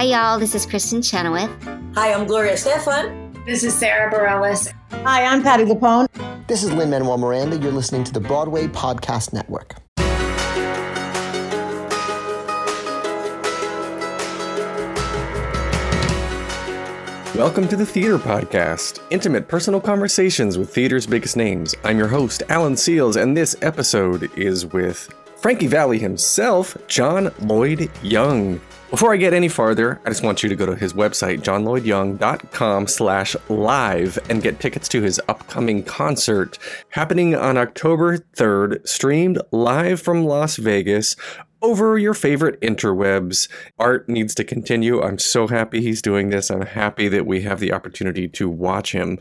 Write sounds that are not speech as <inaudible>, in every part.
Hi, y'all. This is Kristin Chenoweth. Hi, I'm Gloria Estefan. This is Sarah Bareilles. Hi, I'm Patti LuPone. This is Lin Manuel Miranda. You're listening to the Broadway Podcast Network. Welcome to the Theater Podcast, intimate personal conversations with theater's biggest names. I'm your host, Alan Seales, and this episode is with Frankie Valli himself, John Lloyd Young. Before I get any farther, I just want you to go to his website, johnlloydyoung.com slash live and get tickets to his upcoming concert happening on October 3rd, streamed live from Las Vegas over your favorite interwebs. Art needs to continue. I'm so happy he's doing this. I'm happy that we have the opportunity to watch him.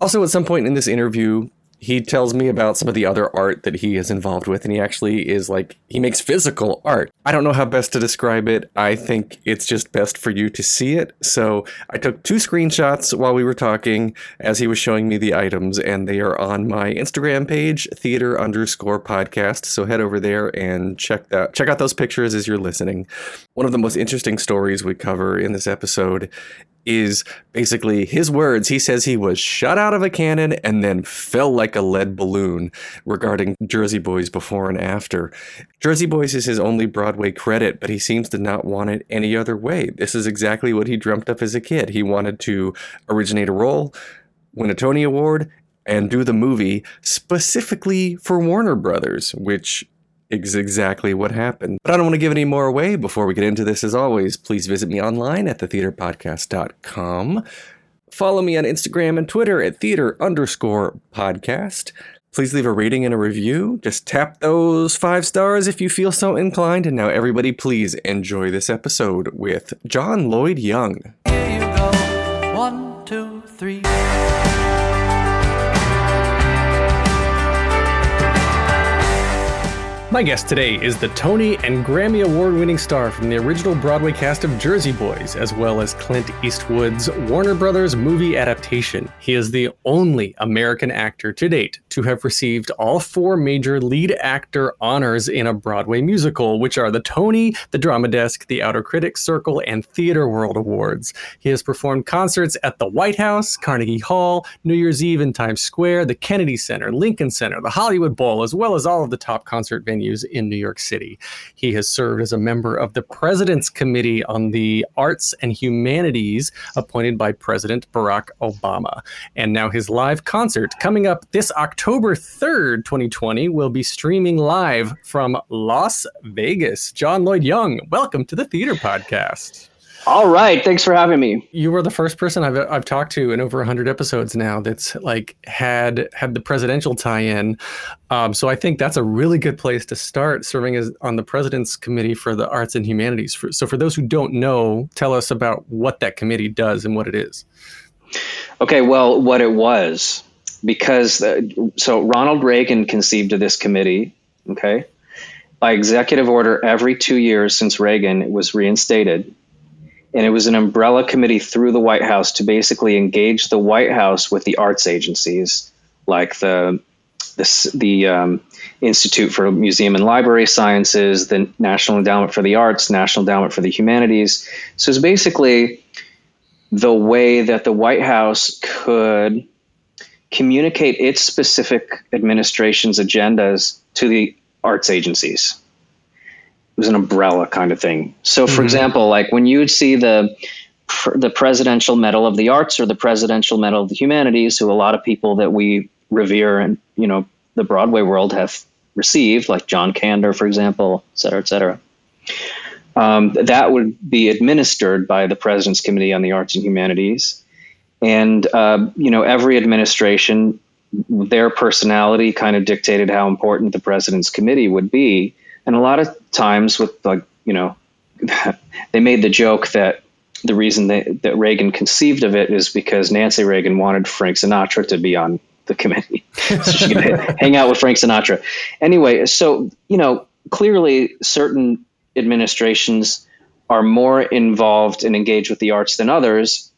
Also, at some point in this interview, he tells me about some of the other art that he is involved with, and he actually is like, he makes physical art. I don't know how best to describe it. I think it's just best for you to see it. So I took two screenshots while we were talking as he was showing me the items, and they are on my Instagram page, theater underscore podcast. So head over there and check that, check out those pictures as you're listening. One of the most interesting stories we cover in this episode is basically his words. He says he was shot out of a cannon and then fell like a lead balloon regarding Jersey Boys before and after. Jersey Boys is his only Broadway credit, but he seems to not want it any other way. This is exactly what he dreamt up as a kid. He wanted to originate a role, win a Tony Award, and do the movie specifically for Warner Brothers, which is exactly what happened. But I don't want to give any more away before we get into this. As always, please visit me online at thetheaterpodcast.com. Follow me on Instagram and Twitter at theater underscore podcast. Please leave a rating and a review. Just tap those five stars if you feel so inclined. And now, everybody, please enjoy this episode with John Lloyd Young. Here you go. One, two, three. My guest today is the Tony and Grammy Award winning star from the original Broadway cast of Jersey Boys, as well as Clint Eastwood's Warner Brothers movie adaptation. He is the only American actor to date to have received all four major lead actor honors in a Broadway musical, which are the Tony, the Drama Desk, the Outer Critics Circle, and Theater World Awards. He has performed concerts at the White House, Carnegie Hall, New Year's Eve in Times Square, the Kennedy Center, Lincoln Center, the Hollywood Bowl, as well as all of the top concert venues in New York City. He has served as a member of the President's Committee on the Arts and Humanities, appointed by President Barack Obama. And now his live concert coming up this October 3rd, 2020, will be streaming live from Las Vegas. John Lloyd Young, welcome to the Theater Podcast. All right, thanks for having me. You were the first person I've I've talked to in over 100 episodes now that's like had had the presidential tie-in. Um, so I think that's a really good place to start serving as on the president's committee for the arts and humanities. For, so for those who don't know, tell us about what that committee does and what it is. Okay, well, what it was because uh, so Ronald Reagan conceived of this committee, okay? By executive order every 2 years since Reagan was reinstated and it was an umbrella committee through the White House to basically engage the White House with the arts agencies like the the, the um, Institute for Museum and Library Sciences, the National Endowment for the Arts, National Endowment for the Humanities. So it's basically the way that the White House could communicate its specific administration's agendas to the arts agencies it was an umbrella kind of thing. So, for mm-hmm. example, like when you would see the the Presidential Medal of the Arts or the Presidential Medal of the Humanities, who a lot of people that we revere and you know the Broadway world have received, like John Kander, for example, et cetera, et cetera. Um, that would be administered by the President's Committee on the Arts and Humanities, and uh, you know every administration, their personality kind of dictated how important the President's Committee would be. And a lot of times with like, you know, <laughs> they made the joke that the reason they, that Reagan conceived of it is because Nancy Reagan wanted Frank Sinatra to be on the committee <laughs> so she could <laughs> hang out with Frank Sinatra. Anyway, so, you know, clearly certain administrations are more involved and engaged with the arts than others.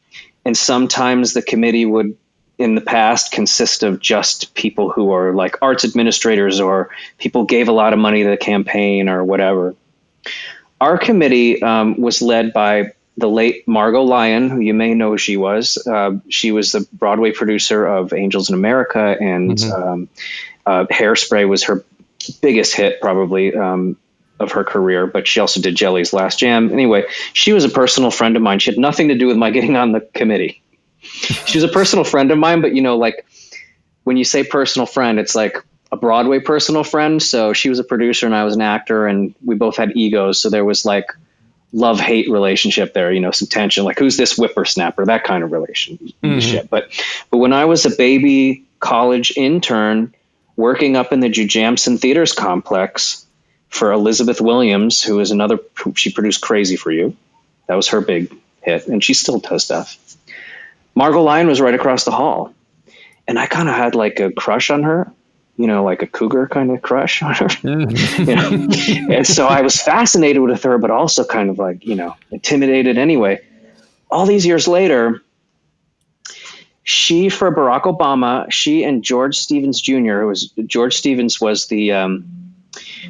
And sometimes the committee would in the past consist of just people who are like arts administrators or people gave a lot of money to the campaign or whatever. Our committee um, was led by the late Margo Lion, who you may know who she was. Uh, she was the Broadway producer of Angels in America, and um, uh, Hairspray was her biggest hit, probably. Um, of her career, but she also did Jelly's Last Jam. Anyway, she was a personal friend of mine. She had nothing to do with my <laughs> getting on the committee. She was a personal friend of mine, but you know, like when you say personal friend, it's like a Broadway personal friend. So she was a producer and I was an actor, and we both had egos. So there was like love hate relationship there, you know, some tension, like who's this whippersnapper, that kind of relationship. Mm-hmm. But but when I was a baby college intern working up in the Jujamcyn Theaters complex for Elizabeth Williams, who is another she produced Crazy for You. That was her big hit, and she still does stuff. Margo Lion was right across the hall, and I kind of had like a crush on her, you know, like a cougar kind of crush on her. <laughs> you know? and so I was fascinated with her, but also kind of like you know intimidated anyway. All these years later, she for Barack Obama, she and George Stevens Jr. Was George Stevens was the um,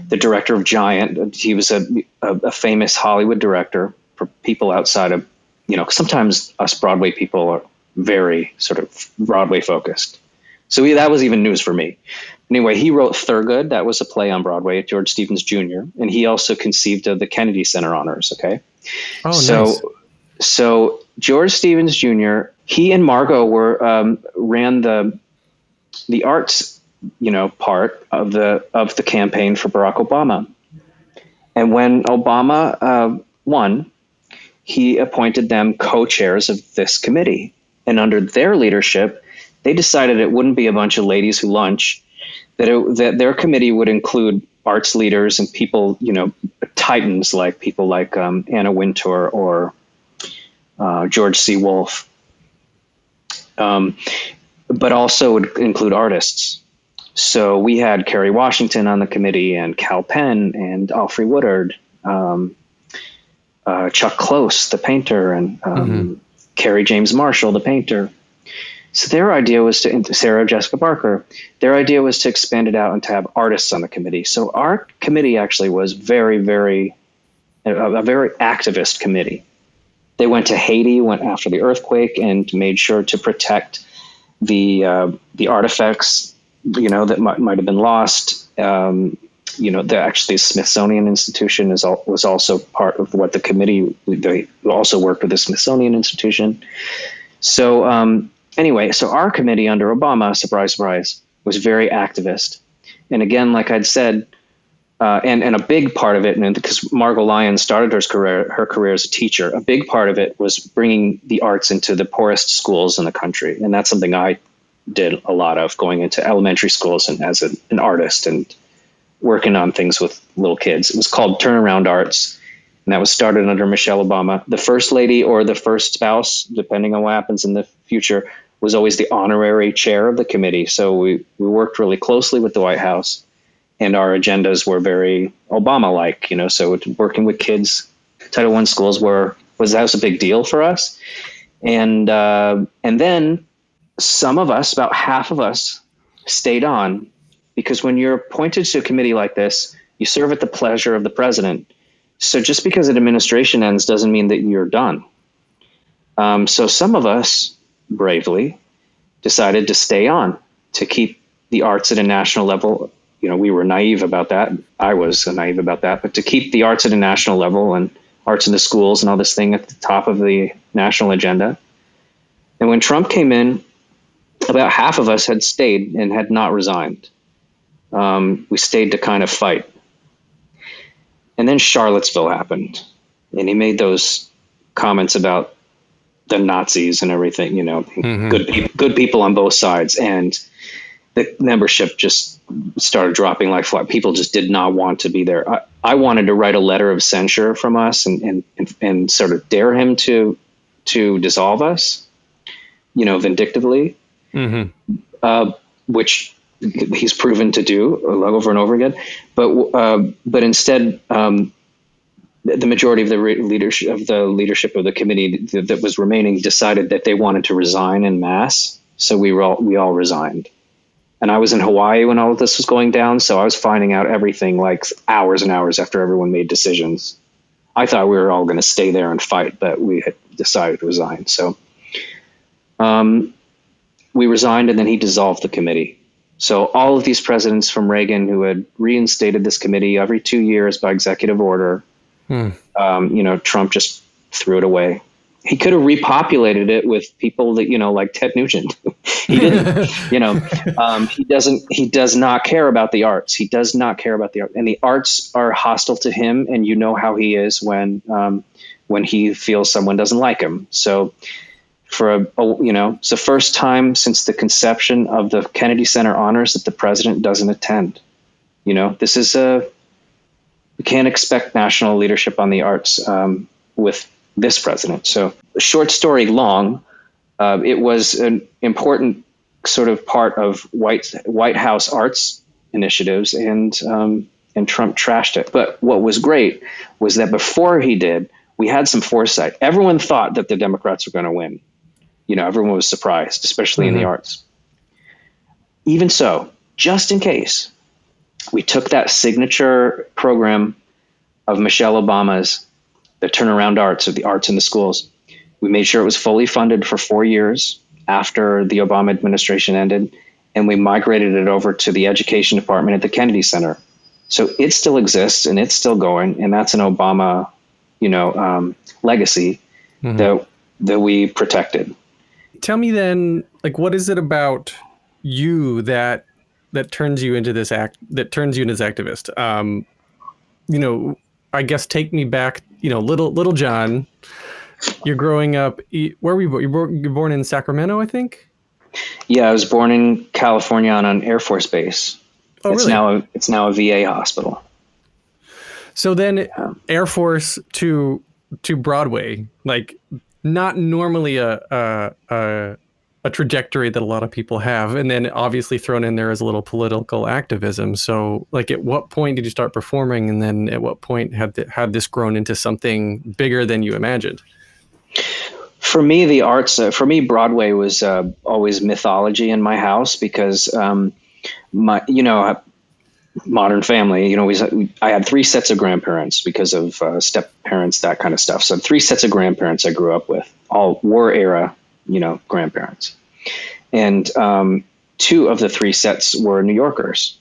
the director of Giant. He was a, a, a famous Hollywood director for people outside of you know. Sometimes us Broadway people are very sort of Broadway focused. So he, that was even news for me. Anyway, he wrote Thurgood. That was a play on Broadway. George Stevens Jr. And he also conceived of the Kennedy Center honors. Okay. Oh, so nice. so George Stevens Jr. He and Margo were um, ran the the arts, you know, part of the of the campaign for Barack Obama. And when Obama uh, won, he appointed them co-chairs of this committee. And under their leadership, they decided it wouldn't be a bunch of ladies who lunch, that it, that their committee would include arts leaders and people, you know, titans like people like um, Anna Wintour or uh, George C. Wolfe, um, but also would include artists. So we had Kerry Washington on the committee, and Kal Penn, and Alfre Woodard, um, uh, Chuck Close, the painter, and um, Kerry James Marshall, the painter. So their idea was to Sarah Jessica Parker. Their idea was to expand it out and to have artists on the committee. So our committee actually was very, very a, a very activist committee. They went to Haiti, went after the earthquake, and made sure to protect the uh, the artifacts, you know, that might, might have been lost. Um, you know, the actually Smithsonian Institution is al- was also part of what the committee. They also worked with the Smithsonian Institution. So um, anyway, so our committee under Obama, surprise, surprise, was very activist. And again, like I'd said, uh, and and a big part of it, and because Margo Lion started her career her career as a teacher, a big part of it was bringing the arts into the poorest schools in the country, and that's something I did a lot of, going into elementary schools and as a, an artist and working on things with little kids. It was called Turnaround Arts, and that was started under Michelle Obama. The first lady or the first spouse, depending on what happens in the future, was always the honorary chair of the committee. So we, we worked really closely with the White House, and our agendas were very Obama-like. You know, so working with kids, Title One schools were was that was a big deal for us, and uh, and then some of us, about half of us, stayed on because when you're appointed to a committee like this, you serve at the pleasure of the president. So just because an administration ends doesn't mean that you're done. Um, so some of us bravely decided to stay on to keep the arts at a national level. You know, we were naive about that. I was naive about that, but to keep the arts at a national level and arts in the schools and all this thing at the top of the national agenda. And when Trump came in, about half of us had stayed and had not resigned. Um, we stayed to kind of fight. And then Charlottesville happened, and he made those comments about the Nazis and everything. You know, good people, good people on both sides, and the membership just started dropping like fly. People just did not want to be there. I, I wanted to write a letter of censure from us and, and, and, and sort of dare him to to dissolve us, you know, vindictively, uh, which he's proven to do over and over again. But uh, but instead, um, the majority of the re- leadership of the leadership of the committee that, that was remaining decided that they wanted to resign in mass. So we all, we all resigned. And I was in Hawaii when all of this was going down, so I was finding out everything like hours and hours after everyone made decisions. I thought we were all going to stay there and fight, but we had decided to resign. So um, we resigned, and then he dissolved the committee. So all of these presidents from Reagan who had reinstated this committee every two years by executive order, um, you know, Trump just threw it away. He could have repopulated it with people that you know, like Ted Nugent. <laughs> he didn't. <laughs> you know, um, he doesn't. He does not care about the arts. He does not care about the art, and the arts are hostile to him. And you know how he is when um, when he feels someone doesn't like him. So for a, a- you know it's the first time since the conception of the Kennedy Center honors that the president doesn't attend. You know, this is a we can't expect national leadership on the arts um, with this president. So, short story long, uh, it was an important sort of part of White White House arts initiatives, and um, and Trump trashed it. But what was great was that before he did, we had some foresight. Everyone thought that the Democrats were going to win. You know, everyone was surprised, especially in the arts. Even so, just in case, we took that signature program of Michelle Obama's, the turnaround arts of the arts in the schools. We made sure it was fully funded for four years after the Obama administration ended, and we migrated it over to the education department at the Kennedy Center. So it still exists and it's still going, and that's an Obama, you know, um, legacy that that we protected. Tell me then, like, what is it about you that that turns you into this act that turns you into this activist? Um, you know, I guess take me back. You know, little little John, you're growing up. Where were you? born? You're born, in Sacramento, I think. Yeah, I was born in California on an Air Force base. Oh, it's really? now a, it's now a VA hospital. So then, Air Force to to Broadway, like not normally a a, a a trajectory that a lot of people have, and then obviously thrown in there as a little political activism. So, like, at what point did you start performing, and then at what point had th- had this grown into something bigger than you imagined? for me, the arts, uh, for me, Broadway was uh, always mythology in my house because, um, my, you know, modern family, you know, we, I had three sets of grandparents because of uh, step parents, that kind of stuff. So three sets of grandparents I grew up with, all war era, you know, grandparents. And um, two of the three sets were New Yorkers.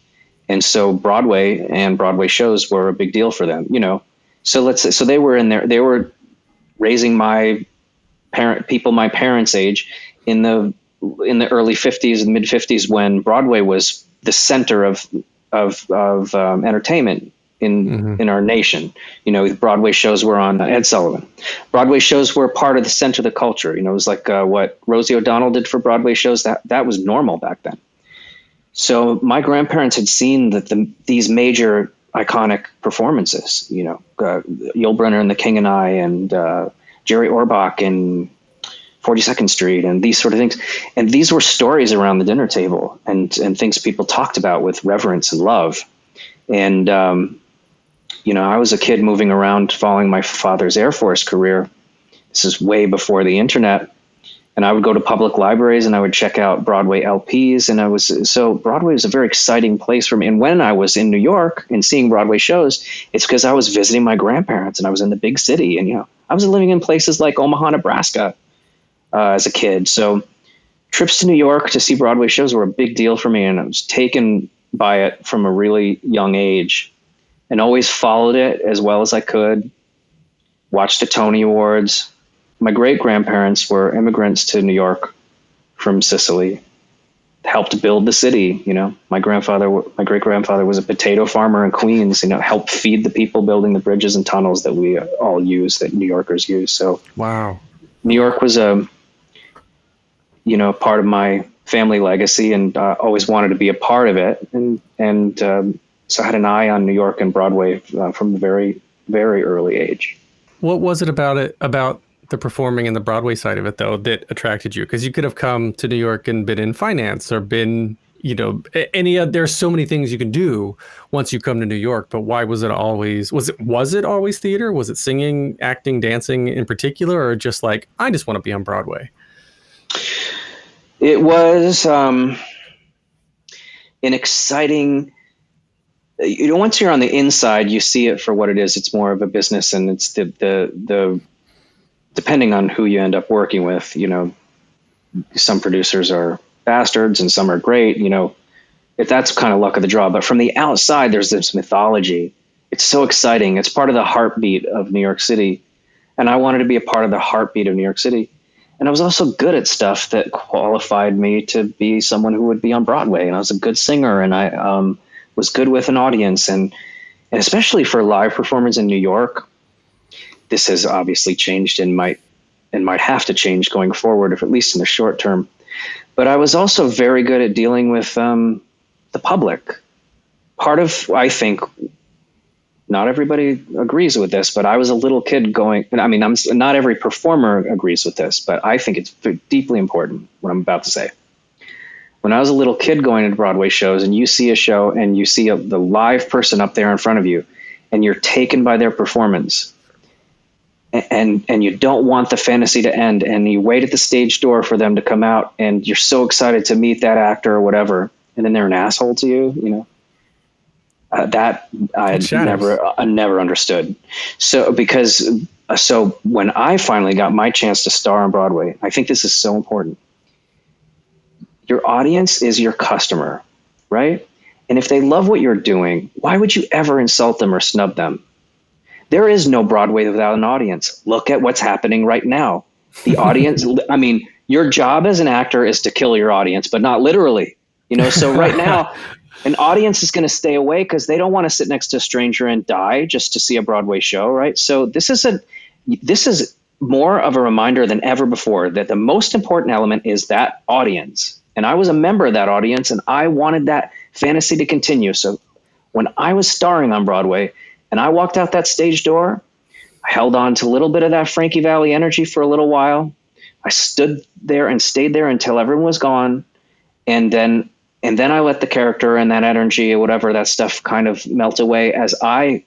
And so Broadway and Broadway shows were a big deal for them, you know. So let's say, so they were in there, they were raising my parent people my parents' age in the in the early 50s and mid 50s when Broadway was the center of of of um, entertainment in in our nation. You know, Broadway shows were on uh, Ed Sullivan. Broadway shows were part of the center of the culture. You know, it was like uh, what Rosie O'Donnell did for Broadway shows. That that was normal back then. So my grandparents had seen that the these major iconic performances. You know, uh, Yul Brynner and The King and I, and uh, Jerry Orbach and 42nd Street, and these sort of things. And these were stories around the dinner table, and and things people talked about with reverence and love. And um, you know, I was a kid moving around, following my father's Air Force career. This is way before the internet and I would go to public libraries and I would check out Broadway LPs. And I was so Broadway was a very exciting place for me. And when I was in New York and seeing Broadway shows, it's because I was visiting my grandparents and I was in the big city. And you know, I was living in places like Omaha, Nebraska, uh, as a kid. So trips to New York to see Broadway shows were a big deal for me, and I was taken by it from a really young age, and always followed it as well as I could. Watched the Tony Awards my great grandparents were immigrants to New York from Sicily, helped build the city. You know, my grandfather, my great grandfather was a potato farmer in Queens. You know, helped feed the people building the bridges and tunnels that we all use, that New Yorkers use. So Wow. New York was a, you know, part of my family legacy, and uh, always wanted to be a part of it. And and um, so I had an eye on New York and Broadway uh, from a very very early age. What was it about it about the performing and the Broadway side of it though that attracted you? Because you could have come to New York and been in finance or been, you know, any. oth- There's so many things you can do once you come to New York. But why was it always? Was it was it always theater? Was it singing, acting, dancing in particular, or just like I just want to be on Broadway? It was um, an exciting you know once you're on the inside you see it for what it is. It's more of a business and it's the the the depending on who you end up working with you know some producers are bastards and some are great you know if that's kind of luck of the draw. But from the outside there's this mythology. It's so exciting. It's part of the heartbeat of new york city. And i wanted to be a part of the heartbeat of new york city and i was also good at stuff that qualified me to be someone who would be on broadway and i was a good singer and i um, was good with an audience and and especially for live performers in New York, this has obviously changed and might and might have to change going forward, if at least in the short term. But I was also very good at dealing with um, the public. Part of I think not everybody agrees with this, but I was a little kid going. I mean, I'm not every performer agrees with this, but I think it's deeply important what I'm about to say when I was a little kid going to Broadway shows and you see a show and you see a, the live person up there in front of you and you're taken by their performance and and you don't want the fantasy to end and you wait at the stage door for them to come out and you're so excited to meet that actor or whatever and then they're an asshole to you you know uh, that I never I never understood so because uh, so when I finally got my chance to star on Broadway I think this is so important your audience is your customer, right? And if they love what you're doing, why would you ever insult them or snub them? There is no Broadway without an audience. Look at what's happening right now. The <laughs> audience, I mean, your job as an actor is to kill your audience, but not literally. You know, so right <laughs> now, an audience is going to stay away because they don't want to sit next to a stranger and die just to see a Broadway show, right? So this is a this is more of a reminder than ever before that the most important element is that audience. And I was a member of that audience and I wanted that fantasy to continue. So when I was starring on Broadway and I walked out that stage door, I held on to a little bit of that Frankie Valli energy for a little while. I stood there and stayed there until everyone was gone. And then and then I let the character and that energy or whatever that stuff kind of melt away as I,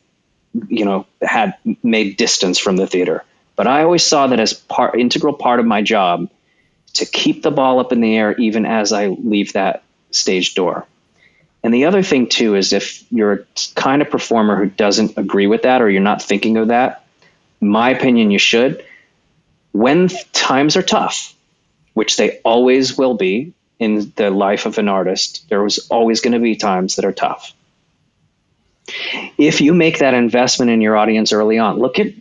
you know, had made distance from the theater. But I always saw that as part integral part of my job to keep the ball up in the air even as I leave that stage door. And the other thing too is if you're a kind of performer who doesn't agree with that or you're not thinking of that, my opinion you should. When times are tough, which they always will be in the life of an artist, there was always going to be times that are tough. If you make that investment in your audience early on, look at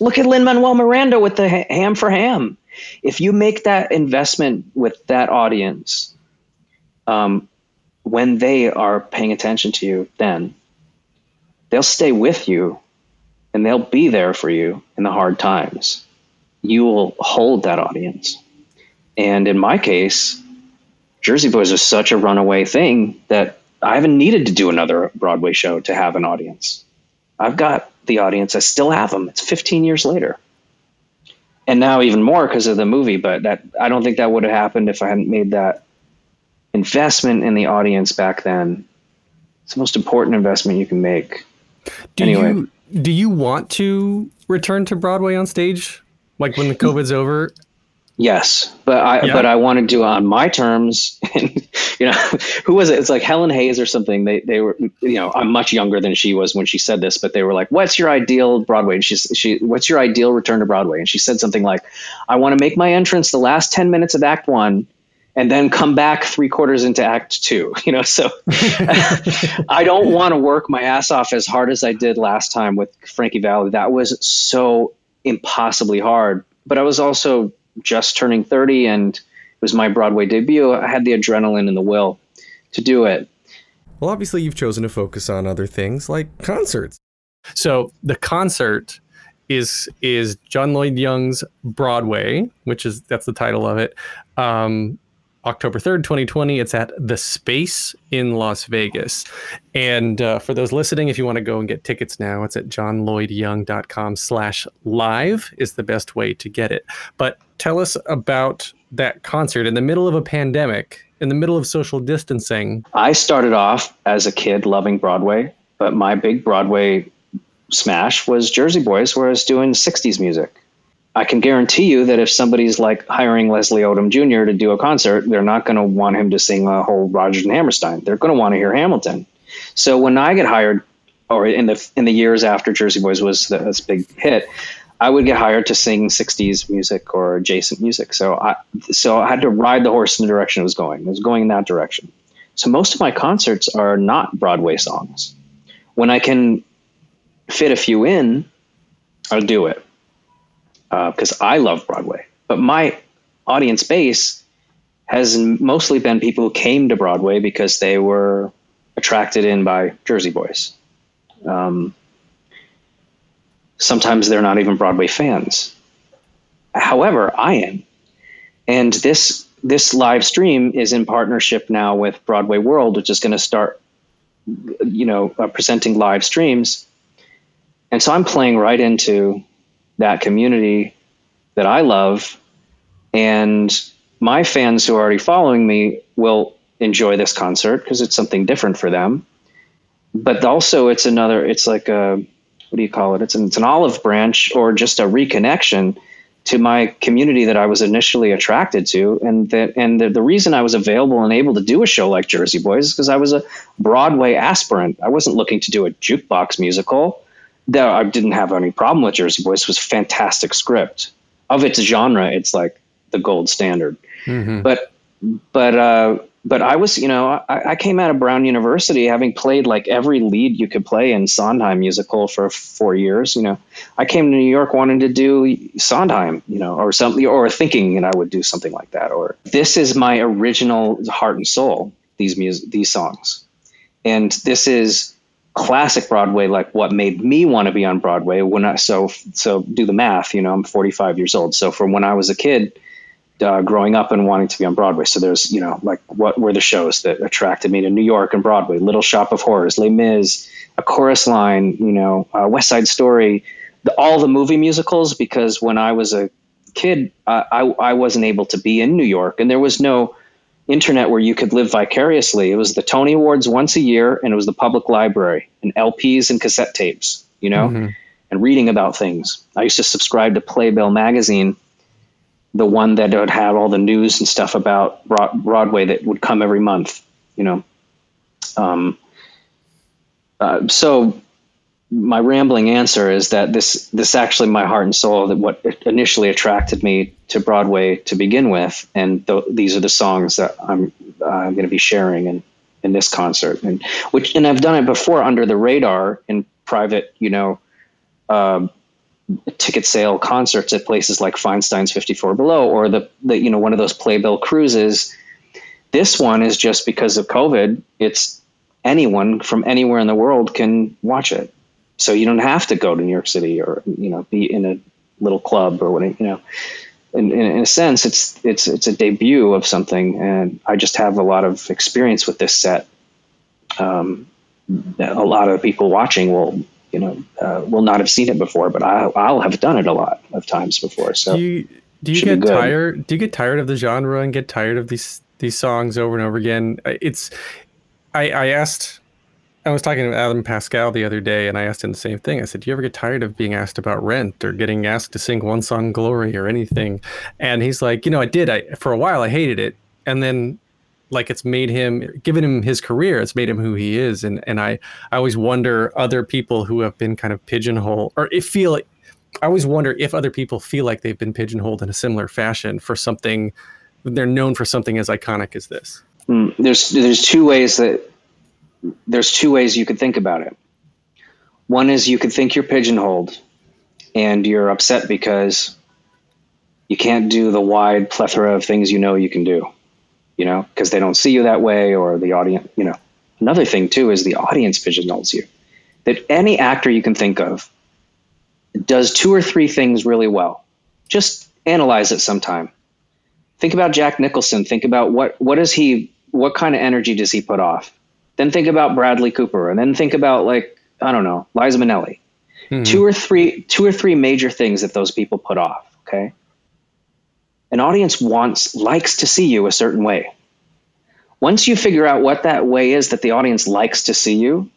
look at Lin Manuel Miranda with the Ham for Ham. If you make that investment with that audience um, when they are paying attention to you then they'll stay with you and they'll be there for you in the hard times. You will hold that audience. And in my case jersey boys was such a runaway thing that i haven't needed to do another broadway show to have an audience i've got the audience i still have them it's 15 years later and now even more because of the movie. But that I don't think that would have happened if I hadn't made that investment in the audience back then. It's the most important investment you can make. Do anyway, you, do you want to return to Broadway on stage, like when the COVID's over? Yes, but I yeah. but I want to do it on my terms. <laughs> And, you know, <laughs> who was it? It's like Helen Hayes or something. They they were you know I'm much younger than she was when she said this, but they were like, "What's your ideal Broadway?" And she's she, "What's your ideal return to Broadway?" And she said something like, "I want to make my entrance the last ten minutes of Act One." And then come back three quarters into Act Two, <laughs> you know. So I don't want to work my ass off as hard as I did last time with Frankie Valli. That was so impossibly hard. But I was also just turning 30 and it was my Broadway debut. I had the adrenaline and the will to do it. Well, obviously, you've chosen to focus on other things like concerts. So the concert is is John Lloyd Young's Broadway, which is that's the title of it. Um, October 3rd, 2020. It's at The Space in Las Vegas. And uh, for those listening, if you want to go and get tickets now, it's at johnlloydyoung.com slash live is the best way to get it. But tell us about that concert in the middle of a pandemic, in the middle of social distancing. I started off as a kid loving Broadway, but my big Broadway smash was Jersey Boys, where I was doing 60s music. I can guarantee you that if somebody's like hiring Leslie Odom Jr. to do a concert, they're not going to want him to sing a whole Rodgers and Hammerstein. They're going to want to hear Hamilton. So when I get hired, or in the in the years after Jersey Boys was this big hit, I would get hired to sing '60s music or adjacent music. So I so I had to ride the horse in the direction it was going. It was going in that direction. So most of my concerts are not Broadway songs. When I can fit a few in, I'll do it because uh, I love Broadway. But my audience base has mostly been people who came to Broadway because they were attracted in by Jersey Boys. Um, sometimes they're not even Broadway fans. However, I am, and this this live stream is in partnership now with Broadway World, which is going to start, you know, uh, presenting live streams. And so I'm playing right into that community that I love, and my fans who are already following me will enjoy this concert because it's something different for them. But also, it's another. It's like a what do you call it? It's an, it's an olive branch or just a reconnection to my community that I was initially attracted to, and that and the, the reason I was available and able to do a show like Jersey Boys is because I was a Broadway aspirant. I wasn't looking to do a jukebox musical. Though I didn't have any problem with Jersey Boys. It was fantastic script of its genre. It's like the gold standard. Mm-hmm. But but uh, but I was, you know, I, I, came out of Brown University having played like every lead you could play in Sondheim musical for four years. You know, I came to New York wanting to do Sondheim, you know, or something, or thinking, and I would do something like that. Or this is my original heart and soul. These music, these songs, and this is classic Broadway, like what made me want to be on Broadway. When I so so do the math, you know, I'm 45 years old. So from when I was a kid uh, growing up and wanting to be on Broadway. So there's, you know, like what were the shows that attracted me to New York and Broadway? Little Shop of Horrors, Les Mis, A Chorus Line, you know, uh, West Side Story, the, all the movie musicals. Because when I was a kid, uh, I I wasn't able to be in New York, and there was no internet where you could live vicariously. It was the Tony Awards once a year, and it was the public library and LPs and cassette tapes, you know, mm-hmm. and reading about things. I used to subscribe to Playbill magazine the one that would have all the news and stuff about Broadway that would come every month, you know. Um, uh, so my rambling answer is that this this actually my heart and soul that what initially attracted me to Broadway to begin with, and th- these are the songs that I'm uh, I'm going to be sharing in in this concert, and which and I've done it before under the radar in private, you know, uh, ticket sale concerts at places like Feinstein's 54 Below or the, the you know one of those playbill cruises. This one is just because of COVID. It's anyone from anywhere in the world can watch it, so you don't have to go to New York City or you know be in a little club or whatever. You know, in, in, in a sense, it's it's it's a debut of something, and I just have a lot of experience with this set. Um, a lot of people watching will you know uh, will not have seen it before, but I, I'll have done it a lot of times before. So do you, do you get tired? Do you get tired of the genre and get tired of these these songs over and over again? It's I, I asked. I was talking to Adam Pascal the other day, and I asked him the same thing. I said, "Do you ever get tired of being asked about Rent or getting asked to sing One Song Glory or anything?" And he's like, "You know, I did. I for a while I hated it, and then like it's made him given him his career it's made him who he is. And and i i always wonder other people who have been kind of pigeonholed or if feel i always wonder if other people feel like they've been pigeonholed in a similar fashion for something they're known for something as iconic as this. Mm, there's there's two ways that there's two ways you could think about it. One is you could think you're pigeonholed and you're upset because you can't do the wide plethora of things you know you can do you know, because they don't see you that way or the audience, you know. Another thing too is the audience pigeonholes you. That any actor you can think of does two or three things really well. Just analyze it sometime. Think about Jack Nicholson. Think about what what does he what kind of energy does he put off? Then think about Bradley Cooper, and then think about like I don't know Liza Minnelli. Mm-hmm. Two or three two or three major things that those people put off. Okay, an audience wants likes to see you a certain way. Once you figure out what that way is that the audience likes to see you,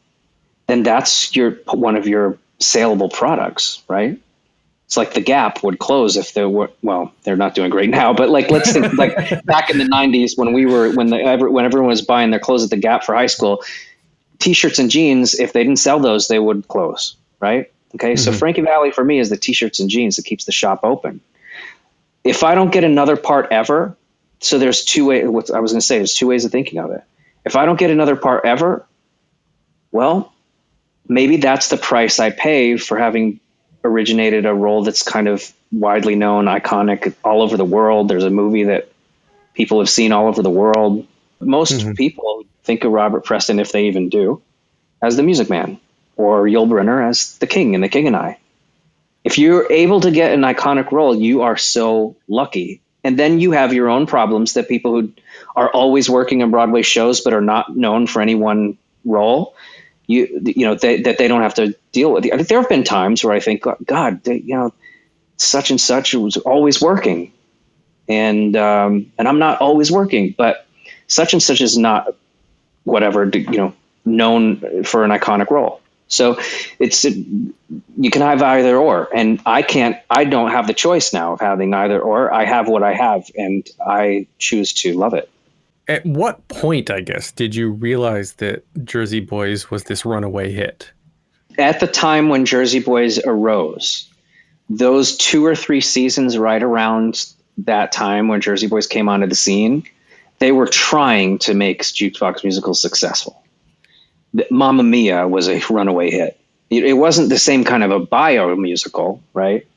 then that's your one of your saleable products, right? It's like the Gap would close if there were well, they're not doing great <laughs> now, but like let's think like <laughs> back in the '90s when we were when the when everyone was buying their clothes at the Gap for high school, t-shirts and jeans, if they didn't sell those, they would close, right? Okay, so mm-hmm. Frankie Valli for me is the t-shirts and jeans that keeps the shop open. If I don't get another part ever, so there's two ways. What I was going to say there's two ways of thinking of it. If I don't get another part ever, well, maybe that's the price I pay for having originated a role that's kind of widely known, iconic all over the world. There's a movie that people have seen all over the world. Most mm-hmm. people think of Robert Preston, if they even do, as the Music Man, or Yul Brynner as the King in The King and I. If you're able to get an iconic role, you are so lucky. And then you have your own problems that people who are always working in Broadway shows but are not known for any one role, you you know they, that they don't have to deal with. I think there have been times where I think, God, they, you know, such and such was always working, and um, and I'm not always working, but such and such is not whatever you know known for an iconic role. So it's you can have either or, and I can't. I don't have the choice now of having either or. I have what I have, and I choose to love it. At what point, I guess, did you realize that Jersey Boys was this runaway hit? At the time when Jersey Boys arose, those two or three seasons right around that time when Jersey Boys came onto the scene, they were trying to make jukebox musicals successful. Mamma Mia was a runaway hit. It, it wasn't the same kind of a bio musical, right?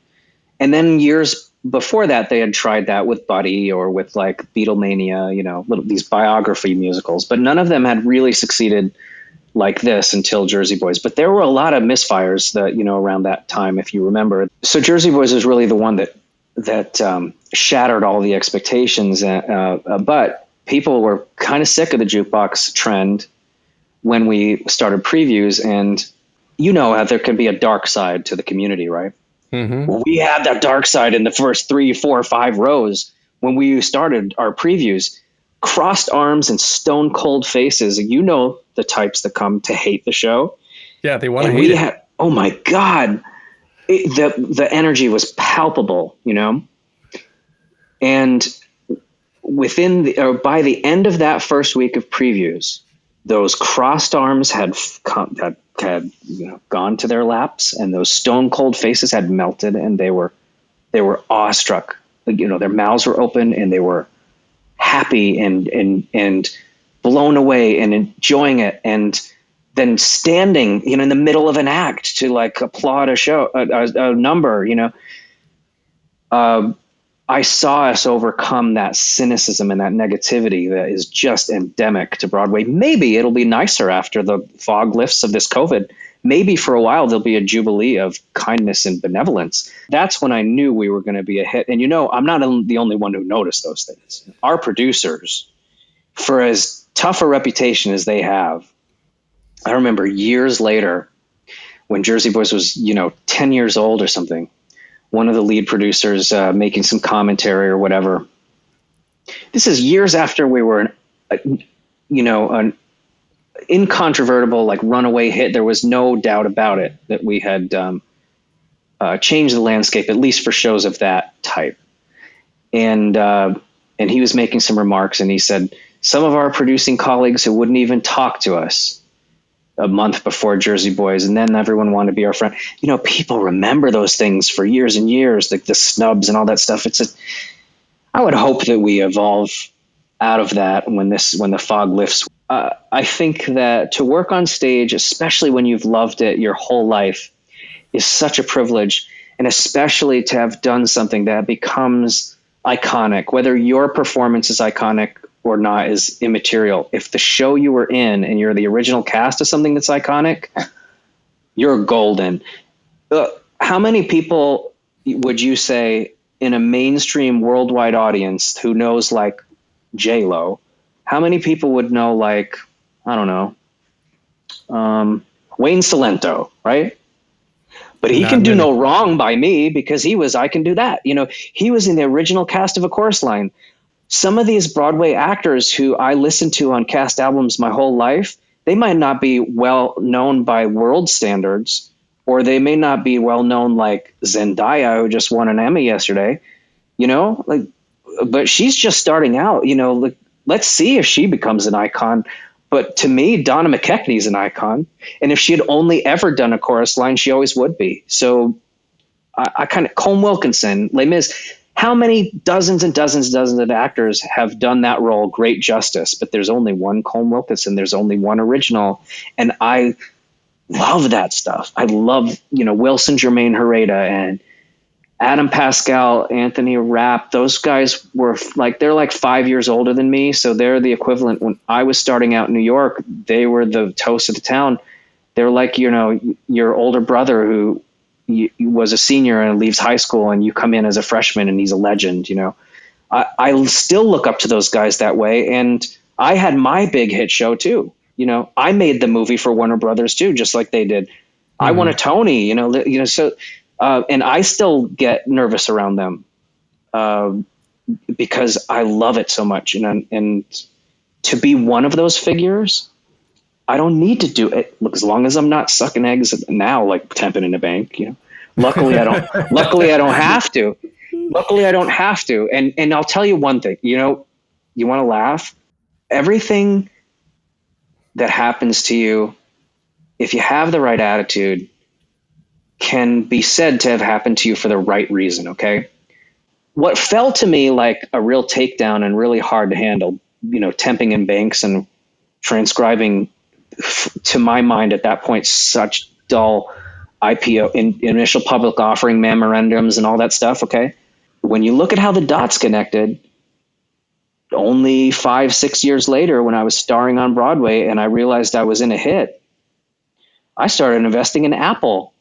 And then years before that, they had tried that with Buddy or with like Beatlemania, you know, little, these biography musicals, but none of them had really succeeded like this until Jersey Boys. But there were a lot of misfires that you know around that time, if you remember. So Jersey Boys was really the one that that um, shattered all the expectations. Uh, uh, but people were kind of sick of the jukebox trend when we started previews, and you know how there can be a dark side to the community, right? Well, we had that dark side in the first three, four, five rows when we started our previews. Crossed arms and stone cold faces. You know the types that come to hate the show. Yeah, they want to hate we it. had, oh my God, it, the, the energy was palpable, you know? And within the, or by the end of that first week of previews, those crossed arms had come, had, had you know, gone to their laps, and those stone cold faces had melted, and they were they were awestruck. You know, their mouths were open, and they were happy and and and blown away and enjoying it, and then standing, you know, in the middle of an act to like applaud a show, a, a, a number, you know. Um, I saw us overcome that cynicism and that negativity that is just endemic to Broadway. Maybe it'll be nicer after the fog lifts of this COVID. Maybe for a while there'll be a jubilee of kindness and benevolence. That's when I knew we were going to be a hit. And you know, I'm not the only one who noticed those things. Our producers, for as tough a reputation as they have, I remember years later when Jersey Boys was, you know, 10 years old or something one of the lead producers uh, making some commentary or whatever. This is years after we were, you know, an incontrovertible like runaway hit. There was no doubt about it that we had um, uh, changed the landscape, at least for shows of that type. And uh, and he was making some remarks, and he said some of our producing colleagues who wouldn't even talk to us a month before Jersey Boys, and then everyone wanted to be our friend. You know, people remember those things for years and years, like the snubs and all that stuff. It's a. I would hope that we evolve out of that when this when the fog lifts. Uh, I think that to work on stage, especially when you've loved it your whole life, is such a privilege, and especially to have done something that becomes iconic. Whether your performance is iconic or not is immaterial. If the show you were in and you're the original cast of something that's iconic, <laughs> you're golden. Uh, how many people would you say in a mainstream worldwide audience who knows like J Lo? How many people would know like I don't know um, Wayne Cilento, right? But he Not can do many. no wrong by me because he was I can do that. You know, he was in the original cast of A Chorus Line some of these Broadway actors who I listened to on cast albums my whole life, they might not be well known by world standards, or they may not be well known like Zendaya, who just won an Emmy yesterday. You know, like, but she's just starting out. You know, like, let's see if she becomes an icon. But to me, Donna McKechnie's an icon. And if she had only ever done a chorus line, she always would be. So I, I kind of, Colm Wilkinson, Les Mis, how many dozens and dozens and dozens of actors have done that role great justice? But there's only one Colm Wilkinson, there's only one original. And I love that stuff. I love, you know, Wilson Jermaine Heredia and Adam Pascal, Anthony Rapp, those guys were like they're like five years older than me, so they're the equivalent. When I was starting out in New York, they were the toast of the town. They're like you know your older brother who was a senior and leaves high school, and you come in as a freshman and he's a legend. You know, I, I still look up to those guys that way, and I had my big hit show too. You know, I made the movie for Warner Brothers too, just like they did. Mm-hmm. I won a Tony. You know, you know so uh, and I still get nervous around them uh, because I love it so much. And, and to be one of those figures, I don't need to do it. Look, as long as I'm not sucking eggs now, like temping in a bank, you know. Luckily, I don't. <laughs> luckily, I don't have to. Luckily, I don't have to. And and I'll tell you one thing. You know, you want to laugh. Everything that happens to you, if you have the right attitude, can be said to have happened to you for the right reason, okay? What felt to me like a real takedown and really hard to handle, you know, temping in banks and transcribing, to my mind at that point, such dull IPO, in, initial public offering memorandums and all that stuff, okay? When you look at how the dots connected, only five, six years later, when I was starring on Broadway and I realized I was in a hit, I started investing in Apple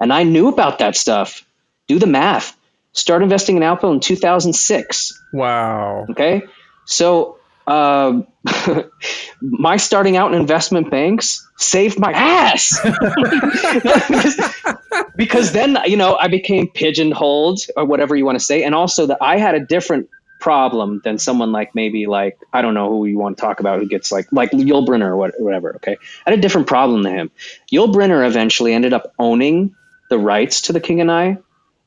and I knew about that stuff. Do the math. Start investing in Apple in 2006. Wow. Okay. So, uh, <laughs> my starting out in investment banks saved my ass <laughs> because, then you know I became pigeonholed or whatever you want to say, and also that I had a different problem than someone like maybe like I don't know who you want to talk about who gets like like Yul Brynner or whatever. Okay, I had a different problem than him. Yul Brynner eventually ended up owning the rights to The King and I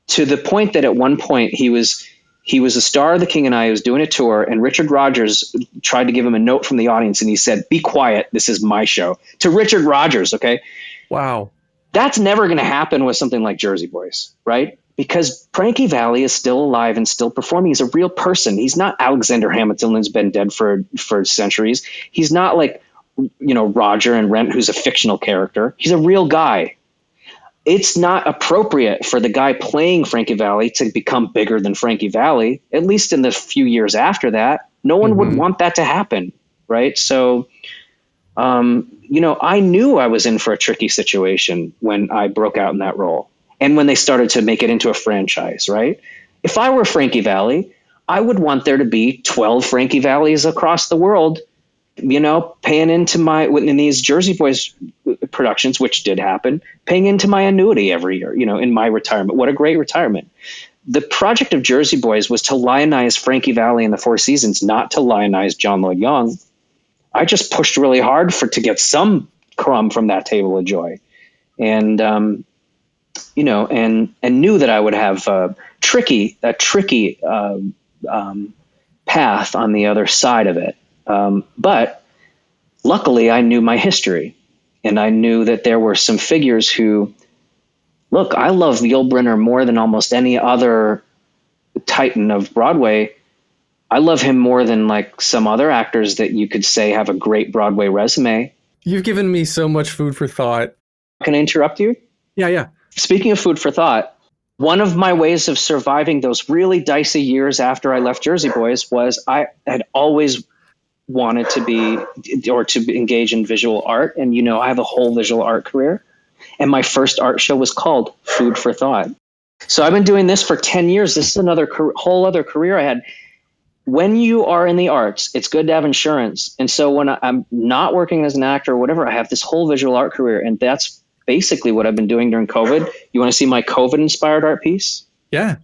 to the point that at one point he was he was a star of The King and I. He was doing a tour, and Richard Rodgers tried to give him a note from the audience, and he said, "Be quiet. This is my show." To Richard Rodgers, okay. Wow. That's never going to happen with something like Jersey Boys, right? Because Frankie Valli is still alive and still performing. He's a real person. He's not Alexander Hamilton who's been dead for for centuries. He's not like you know Roger and Rent, who's a fictional character. He's a real guy it's not appropriate for the guy playing Frankie Valli to become bigger than Frankie Valli, at least in the few years after that. No one mm-hmm. would want that to happen, right? So, um, you know, I knew I was in for a tricky situation when I broke out in that role and when they started to make it into a franchise, right? If I were Frankie Valli, I would want there to be 12 Frankie Vallis across the world you know, paying into my in these Jersey Boys productions, which did happen, paying into my annuity every year, you know, in my retirement. What a great retirement. The project of Jersey Boys was to lionize Frankie Valli in the Four Seasons, not to lionize John Lloyd Young. I just pushed really hard for to get some crumb from that table of joy, and um, you know, and and knew that I would have a tricky a tricky uh, um, path on the other side of it um, but luckily, I knew my history, and I knew that there were some figures who, look, I love Yul Brynner more than almost any other titan of Broadway. I love him more than like some other actors that you could say have a great Broadway resume. You've given me so much food for thought. Can I interrupt you? Yeah, yeah. Speaking of food for thought, one of my ways of surviving those really dicey years after I left Jersey Boys was I had always wanted to be or to engage in visual art. And, you know, I have a whole visual art career. And my first art show was called Food for Thought. So I've been doing this for 10 years. This is another whole other career I had. When you are in the arts, it's good to have insurance. And so when I'm not working as an actor or whatever, I have this whole visual art career. And that's basically what I've been doing during COVID. You want to see my COVID inspired art piece? Yeah.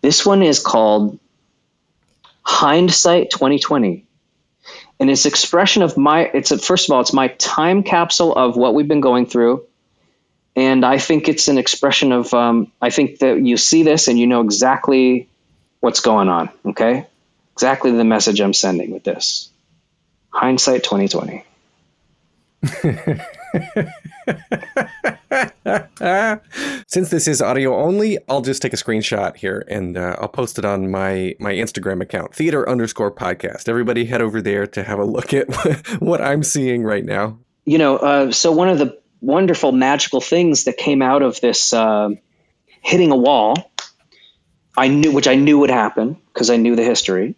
This one is called Hindsight 2020 and it's expression of my it's a, first of all it's my time capsule of what we've been going through. And i think it's an expression of um, i think that you see this and you know exactly what's going on okay? Exactly the message i'm sending with this. Hindsight 2020 <laughs> <laughs> Since this is audio only, I'll just take a screenshot here and uh, I'll post it on my my Instagram account, theater underscore podcast. Everybody head over there to have a look at <laughs> what I'm seeing right now. You know, uh, so one of the wonderful magical things that came out of this uh, hitting a wall, I knew, which I knew would happen because I knew the history,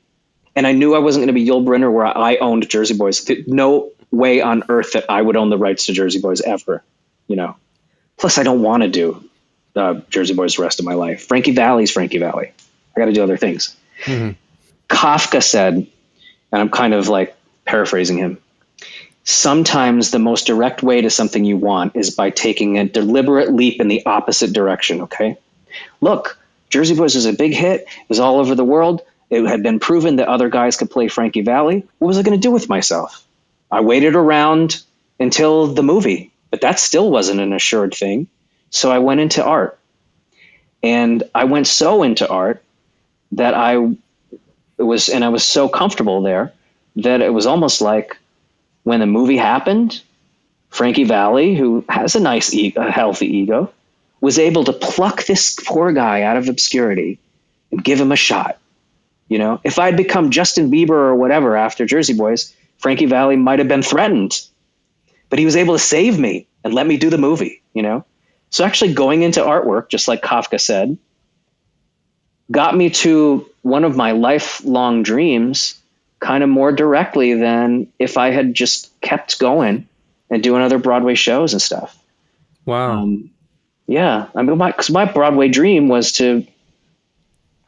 and I knew I wasn't going to be Yul Brynner where I owned Jersey Boys. No way on earth that I would own the rights to Jersey Boys ever. You know, plus I don't want to do uh, Jersey Boys the rest of my life. Frankie Valli's Frankie Valli. I got to do other things. Kafka said, and I'm kind of like paraphrasing him. Sometimes the most direct way to something you want is by taking a deliberate leap in the opposite direction. Okay, look, Jersey Boys was a big hit. It was all over the world. It had been proven that other guys could play Frankie Valli. What was I going to do with myself? I waited around until the movie, but that still wasn't an assured thing. So I went into art. And I went so into art that I was and I was so comfortable there that it was almost like when the movie happened, Frankie Valli, who has a nice a healthy ego, was able to pluck this poor guy out of obscurity and give him a shot. You know, if I'd become Justin Bieber or whatever after Jersey Boys, Frankie Valli might have been threatened. But he was able to save me and let me do the movie, you know? So actually going into artwork, just like Kafka said, got me to one of my lifelong dreams kind of more directly than if I had just kept going and doing other Broadway shows and stuff. Wow. Um, yeah, I mean, my because my Broadway dream was to.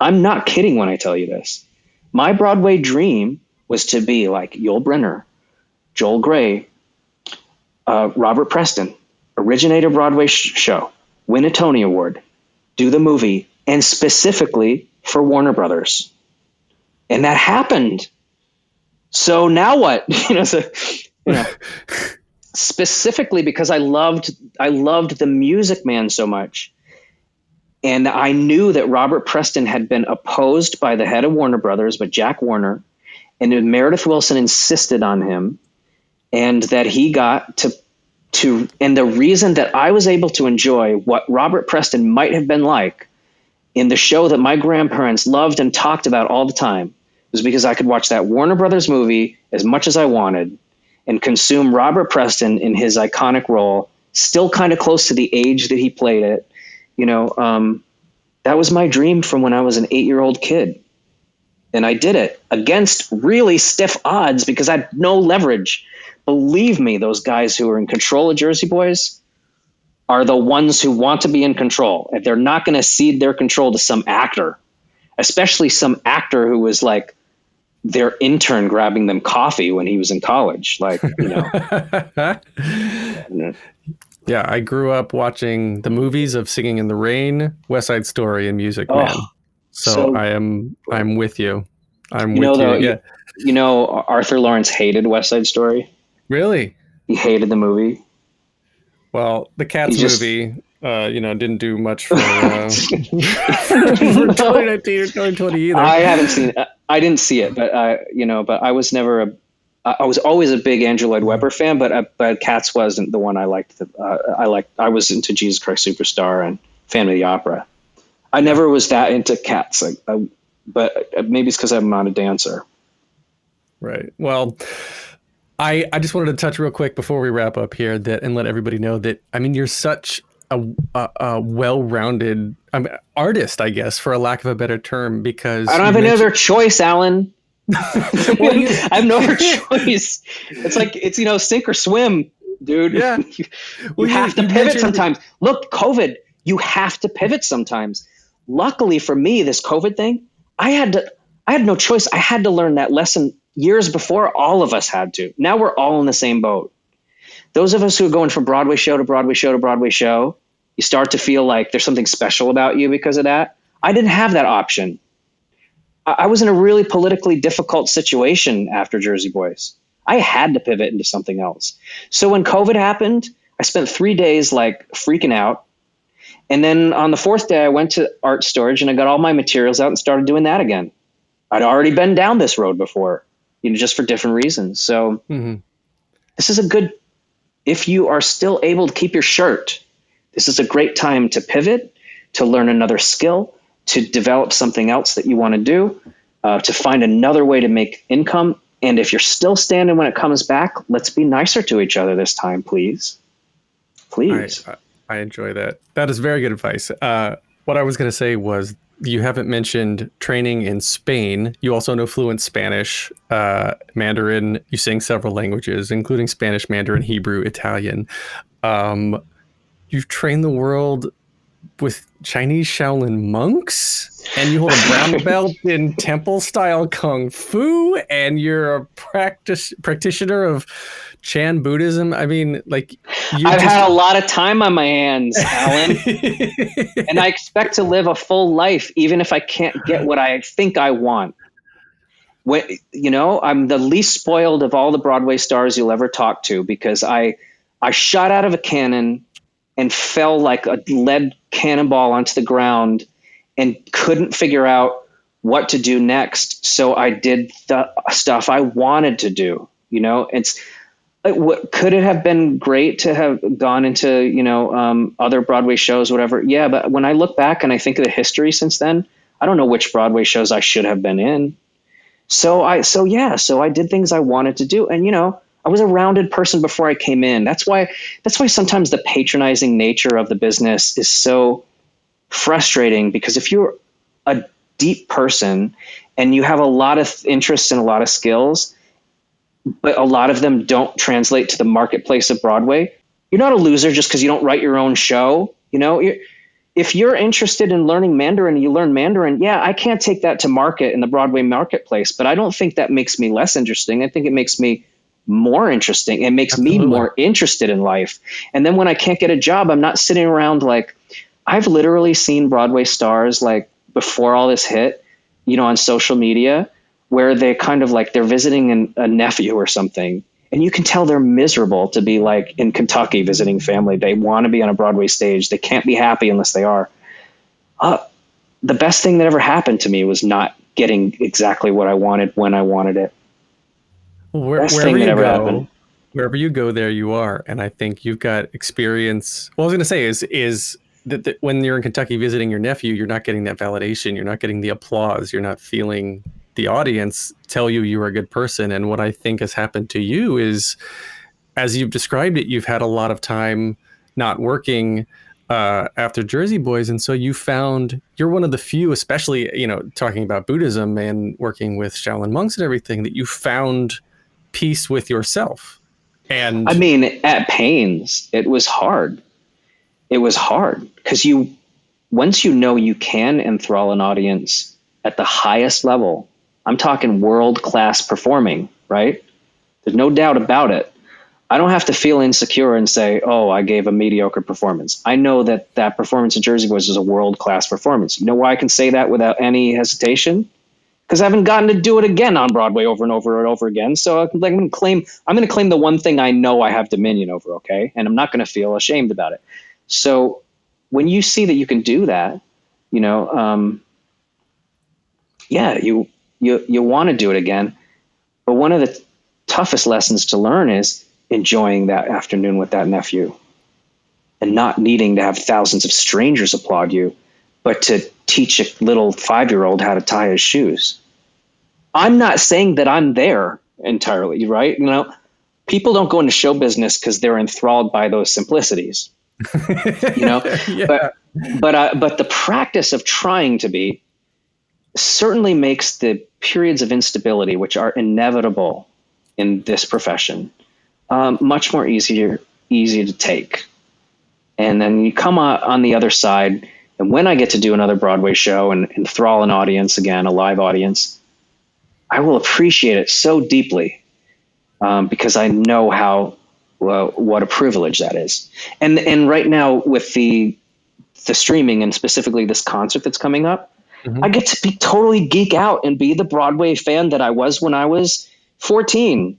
I'm not kidding when I tell you this. My Broadway dream was to be like Yul Brynner, Joel Grey, uh, Robert Preston, originate a Broadway sh- show, win a Tony Award, do the movie, and specifically for Warner Brothers, and that happened. So now what? <laughs> you know, so you know <laughs> specifically because I loved I loved the Music Man so much. And I knew that Robert Preston had been opposed by the head of Warner Brothers, but Jack Warner, and Meredith Willson insisted on him, and that he got to to and the reason that I was able to enjoy what Robert Preston might have been like in the show that my grandparents loved and talked about all the time was because I could watch that Warner Brothers movie as much as I wanted and consume Robert Preston in his iconic role, still kind of close to the age that he played it. You know, um, that was my dream from when I was an eight year old kid. And I did it against really stiff odds because I had no leverage. Believe me, those guys who are in control of Jersey Boys are the ones who want to be in control. If they're not going to cede their control to some actor, especially some actor who was like their intern grabbing them coffee when he was in college. Like, you know, <laughs> <laughs> yeah, I grew up watching the movies of Singing in the Rain, West Side Story, and Music oh, Man. Oh, So, so- I am I'm with you. I'm you know, with you. though, Yeah. you, you know, Arthur Laurents hated West Side Story. Really? He hated the movie. Well, the Cats He just- movie, uh, you know, didn't do much for, uh, <laughs> for 2019 or 2020 either. I haven't seen it. I didn't see it, but I, you know, but I was never a. I was always a big Andrew Lloyd Webber fan, but uh, but Cats wasn't the one I liked. The, uh, I liked. I was into Jesus Christ Superstar and Phantom of the Opera. I never was that into Cats, like, I, but maybe it's because I'm not a dancer. Right. Well, I I just wanted to touch real quick before we wrap up here that and let everybody know that I mean you're such a, a, a well-rounded I mean, artist, I guess, for a lack of a better term, because I don't have any mentioned- other choice, Alan. <laughs> I have no other choice. It's like it's you know sink or swim, dude. Yeah. <laughs> you, Well, you- have to you pivot mentioned- sometimes. Look, COVID. You have to pivot sometimes. Luckily for me, this COVID thing, I had to. I had no choice. I had to learn that lesson years before all of us had to. Now we're all in the same boat. Those of us who are going from Broadway show to Broadway show to Broadway show, you start to feel like there's something special about you because of that. I didn't have that option. I was in a really politically difficult situation after Jersey Boys. I had to pivot into something else. So when COVID happened, I spent three days like freaking out. And then on the fourth day, I went to art storage and I got all my materials out and started doing that again. I'd already been down this road before, you know, just for different reasons. So Mhm. this is a good if you are still able to keep your shirt, this is a great time to pivot, to learn another skill, to develop something else that you want to do, uh, to find another way to make income. And if you're still standing when it comes back, let's be nicer to each other this time, please. Please. I, I enjoy that. That is very good advice. Uh, what I was going to say was you haven't mentioned training in Spain. You also know fluent Spanish, uh, Mandarin. You sing several languages, including Spanish, Mandarin, Hebrew, Italian. Um, you've trained the world with Chinese Shaolin monks, and you hold a brown <laughs> belt in temple style kung fu, and you're a practice practitioner of Chan Buddhism. I mean, like I've just... had a lot of time on my hands, Alan, <laughs> and I expect to live a full life, even if I can't get what I think I want. When, you know, I'm the least spoiled of all the Broadway stars you'll ever talk to because I I shot out of a cannon and fell like a lead cannonball onto the ground and couldn't figure out what to do next. So I did the stuff I wanted to do. You know, it's what could it have been great to have gone into you know um, other Broadway shows, whatever. Yeah, but when I look back and I think of the history since then, I don't know which Broadway shows I should have been in. So I so yeah, so I did things I wanted to do, and you know I was a rounded person before I came in. That's why that's why sometimes the patronizing nature of the business is so frustrating because if you're a deep person and you have a lot of interests and a lot of skills, but a lot of them don't translate to the marketplace of Broadway, you're not a loser just because you don't write your own show. You know, you're, if you're interested in learning Mandarin, you learn Mandarin. Yeah, I can't take that to market in the Broadway marketplace, but I don't think that makes me less interesting. I think it makes me more interesting. It makes Absolutely. me more interested in life. And then when I can't get a job, I'm not sitting around like I've literally seen Broadway stars like before all this hit, you know, on social media where they kind of like they're visiting an, a nephew or something. And you can tell they're miserable to be like in Kentucky visiting family. They want to be on a Broadway stage. They can't be happy unless they are. Uh, the best thing that ever happened to me was not getting exactly what I wanted when I wanted it. Where, wherever you go, happened. wherever you go, there you are. And I think you've got experience. Well, I was going to say is is that, that when you're in Kentucky visiting your nephew, you're not getting that validation. You're not getting the applause. You're not feeling the audience tell you you're a good person. And what I think has happened to you is, as you've described it, you've had a lot of time not working uh, after Jersey Boys, and so you found you're one of the few, especially you know talking about Buddhism and working with Shaolin monks and everything, that you found peace with yourself. And I mean, at pains, it was hard. It was hard because you, once you know you can enthrall an audience at the highest level, I'm talking world class performing, right? There's no doubt about it. I don't have to feel insecure and say, "Oh, I gave a mediocre performance." I know that that performance in Jersey Boys is a world class performance. You know why I can say that without any hesitation? Because I haven't gotten to do it again on Broadway over and over and over again. So I'm going to claim I'm going to claim the one thing I know I have dominion over. Okay, and I'm not going to feel ashamed about it. So when you see that you can do that, you know, um, yeah, you you you want to do it again. But one of the toughest lessons to learn is enjoying that afternoon with that nephew, and not needing to have thousands of strangers applaud you, but to teach a little five year old how to tie his shoes. I'm not saying that I'm there entirely, right? You know, people don't go into show business because they're enthralled by those simplicities. you know, <laughs> yeah. but but uh, but the practice of trying to be certainly makes the periods of instability, which are inevitable in this profession, um, much more easier easy to take. And then you come on the other side and when I get to do another Broadway show and enthrall an audience again, a live audience, I will appreciate it so deeply um, because I know how well, what a privilege that is. And and right now with the the streaming and specifically this concert that's coming up, mm-hmm. I get to be totally geek out and be the Broadway fan that I was when I was 14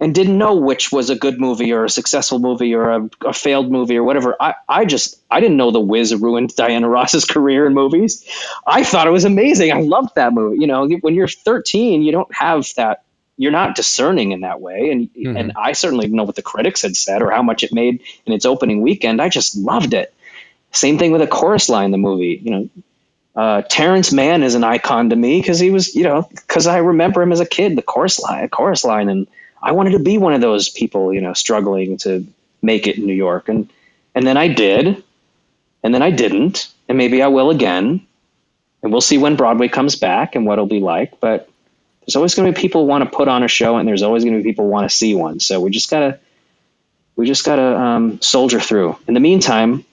and didn't know which was a good movie or a successful movie or a, a, failed movie or whatever. I, I just I didn't know The Wiz ruined Diana Ross's <laughs> career in movies. I thought it was amazing. I loved that movie. You know, when you're 13, you don't have that you're not discerning in that way. And Mhm. and I certainly didn't know what the critics had said or how much it made in its opening weekend. I just loved it. Same thing with a chorus line in the movie. You know, uh, Terrence Mann is an icon to me because he was, you know, because I remember him as a kid, the chorus line, chorus line, and I wanted to be one of those people, you know, struggling to make it in New York, and and then I did, and then I didn't, and maybe I will again, and we'll see when Broadway comes back and what it'll be like. But there's always going to be people who want to put on a show, and there's always going to be people who want to see one. So we just gotta, we just gotta um, soldier through. In the meantime,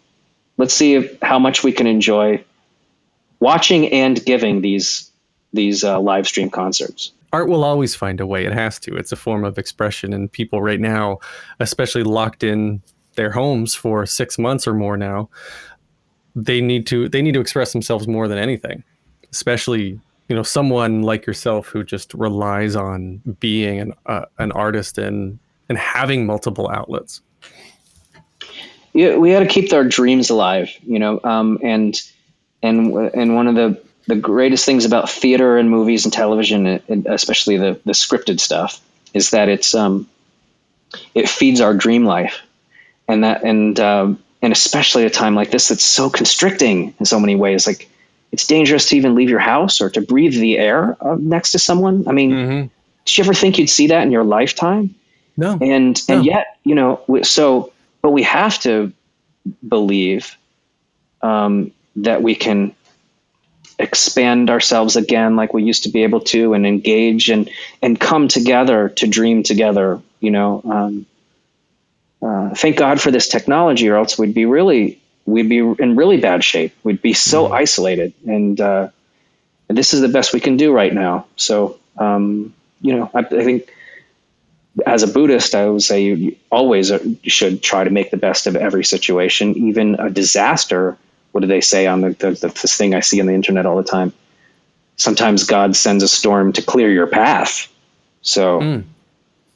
let's see if, how much we can enjoy watching and giving these these uh, live stream concerts. Art will always find a way. It has to. It's a form of expression, and people right now, especially locked in their homes for six months or more now, they need to they need to express themselves more than anything. Especially, you know, someone like yourself who just relies on being an uh, an artist and and having multiple outlets. yeah, we got to keep our dreams alive, you know. Um, and and and one of the the greatest things about theater and movies and television, and especially the the scripted stuff, is that it's um, it feeds our dream life, and that and um, and especially at a time like this that's so constricting in so many ways. Like it's dangerous to even leave your house or to breathe the air uh, next to someone. I mean, Mm-hmm. did you ever think you'd see that in your lifetime? No, and No. and yet you know so but we have to believe um, that we can expand ourselves again like we used to be able to and engage and and come together to dream together you know um, uh, thank god for this technology or else we'd be really we'd be in really bad shape we'd be so isolated and uh, this is the best we can do right now so um, you know I, I think as a Buddhist, I would say you, you always uh, should try to make the best of every situation, even a disaster. What do they say on the, the, the this thing I see on the internet all the time? Sometimes God sends a storm to clear your path. So Mm.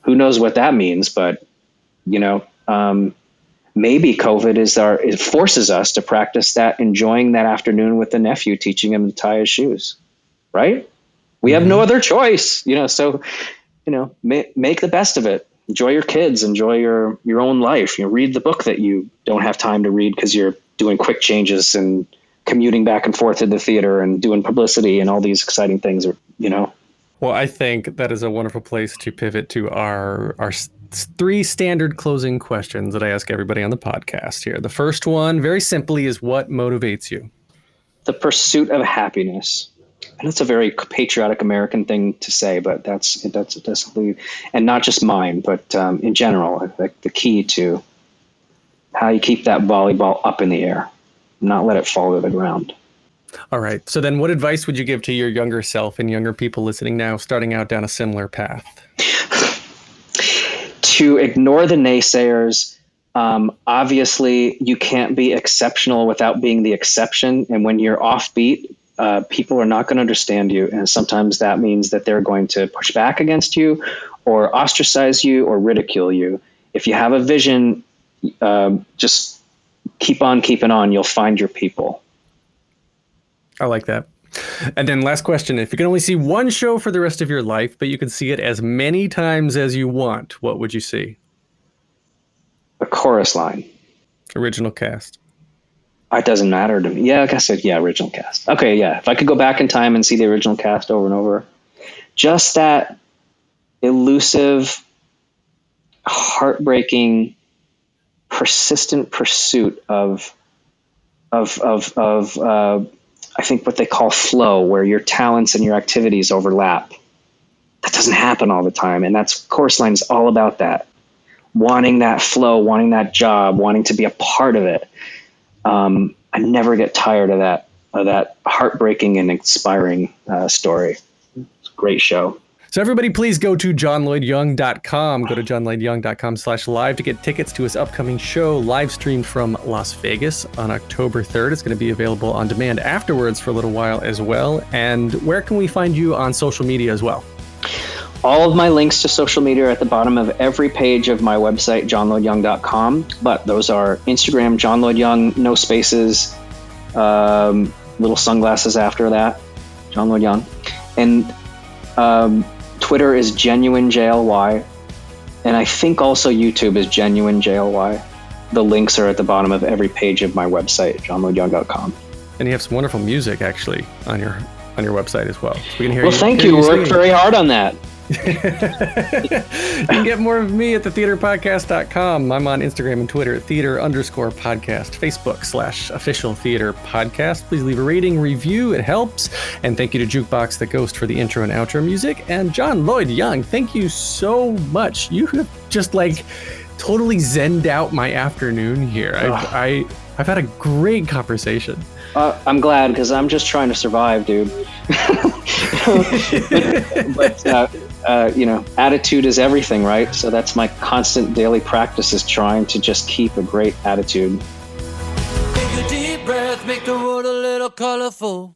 who knows what that means? But you know, um, maybe COVID is our it forces us to practice that enjoying that afternoon with the nephew, teaching him to tie his shoes. Right? We have no other choice, you know. So you know, make, make the best of it. Enjoy your kids, enjoy your your own life. You know, read the book that you don't have time to read because you're doing quick changes and commuting back and forth to the theater and doing publicity and all these exciting things. Or you know, Well, I think that is a wonderful place to pivot to our our three standard closing questions that I ask everybody on the podcast here. The first one, very simply, is what motivates you? the pursuit of happiness. And it's a very patriotic American thing to say, but that's that's that's and not just mine, but um, in general, think the key to how you keep that volleyball up in the air, not let it fall to the ground. All right. So then, what advice would you give to your younger self and younger people listening now, starting out down a similar path? <sighs> to ignore the naysayers. Um, obviously, you can't be exceptional without being the exception. And when you're offbeat, uh, people are not going to understand you. And sometimes that means that they're going to push back against you or ostracize you or ridicule you. If you have a vision, um, just keep on keeping on. You'll find your people. I like that. And then, last question if you can only see one show for the rest of your life, but you can see it as many times as you want, what would you see? A chorus line. Original cast. It doesn't matter to me. Yeah, like I said, yeah, original cast. Okay, yeah. If I could go back in time and see the original cast over and over, just that elusive, heartbreaking, persistent pursuit of, of, of, of, uh, I think what they call flow, where your talents and your activities overlap. That doesn't happen all the time, and that's Chorus Line is all about that. Wanting that flow, wanting that job, wanting to be a part of it um, I never get tired of that of that heartbreaking and inspiring uh, story. It's a great show. So everybody please go to johnlloydyoung.com. Go to johnlloydyoung.com slash live to get tickets to his upcoming show, live streamed from Las Vegas on October 3rd. It's going to be available on demand afterwards for a little while as well. And where can we find you on social media as well? All of my links to social media are at the bottom of every page of my website, johnlloydyoung.com. But those are Instagram, John Lloyd Young, no spaces, um, little sunglasses after that, John Lloyd Young. And um, Twitter is genuine JLY. And I think also YouTube is genuine JLY. The links are at the bottom of every page of my website, johnlloydyoung.com. And you have some wonderful music actually on your on your website as well. So we can hear well, you, thank hear you. you Worked very hard on that. <laughs> you can get more of me at thetheaterpodcast.com. I'm on Instagram and Twitter at theater underscore podcast, Facebook slash official theater podcast. Please leave a rating, review, it helps. And thank you to Jukebox the Ghost for the intro and outro music. And John Lloyd Young, thank you so much. You have just like totally zenned out my afternoon here. I've, I, I've had a great conversation. Uh, I'm glad because I'm just trying to survive, dude. <laughs> but uh, uh, you know, attitude is everything, right? So that's my constant daily practice is trying to just keep a great attitude. Take a deep breath, make the world a little colorful.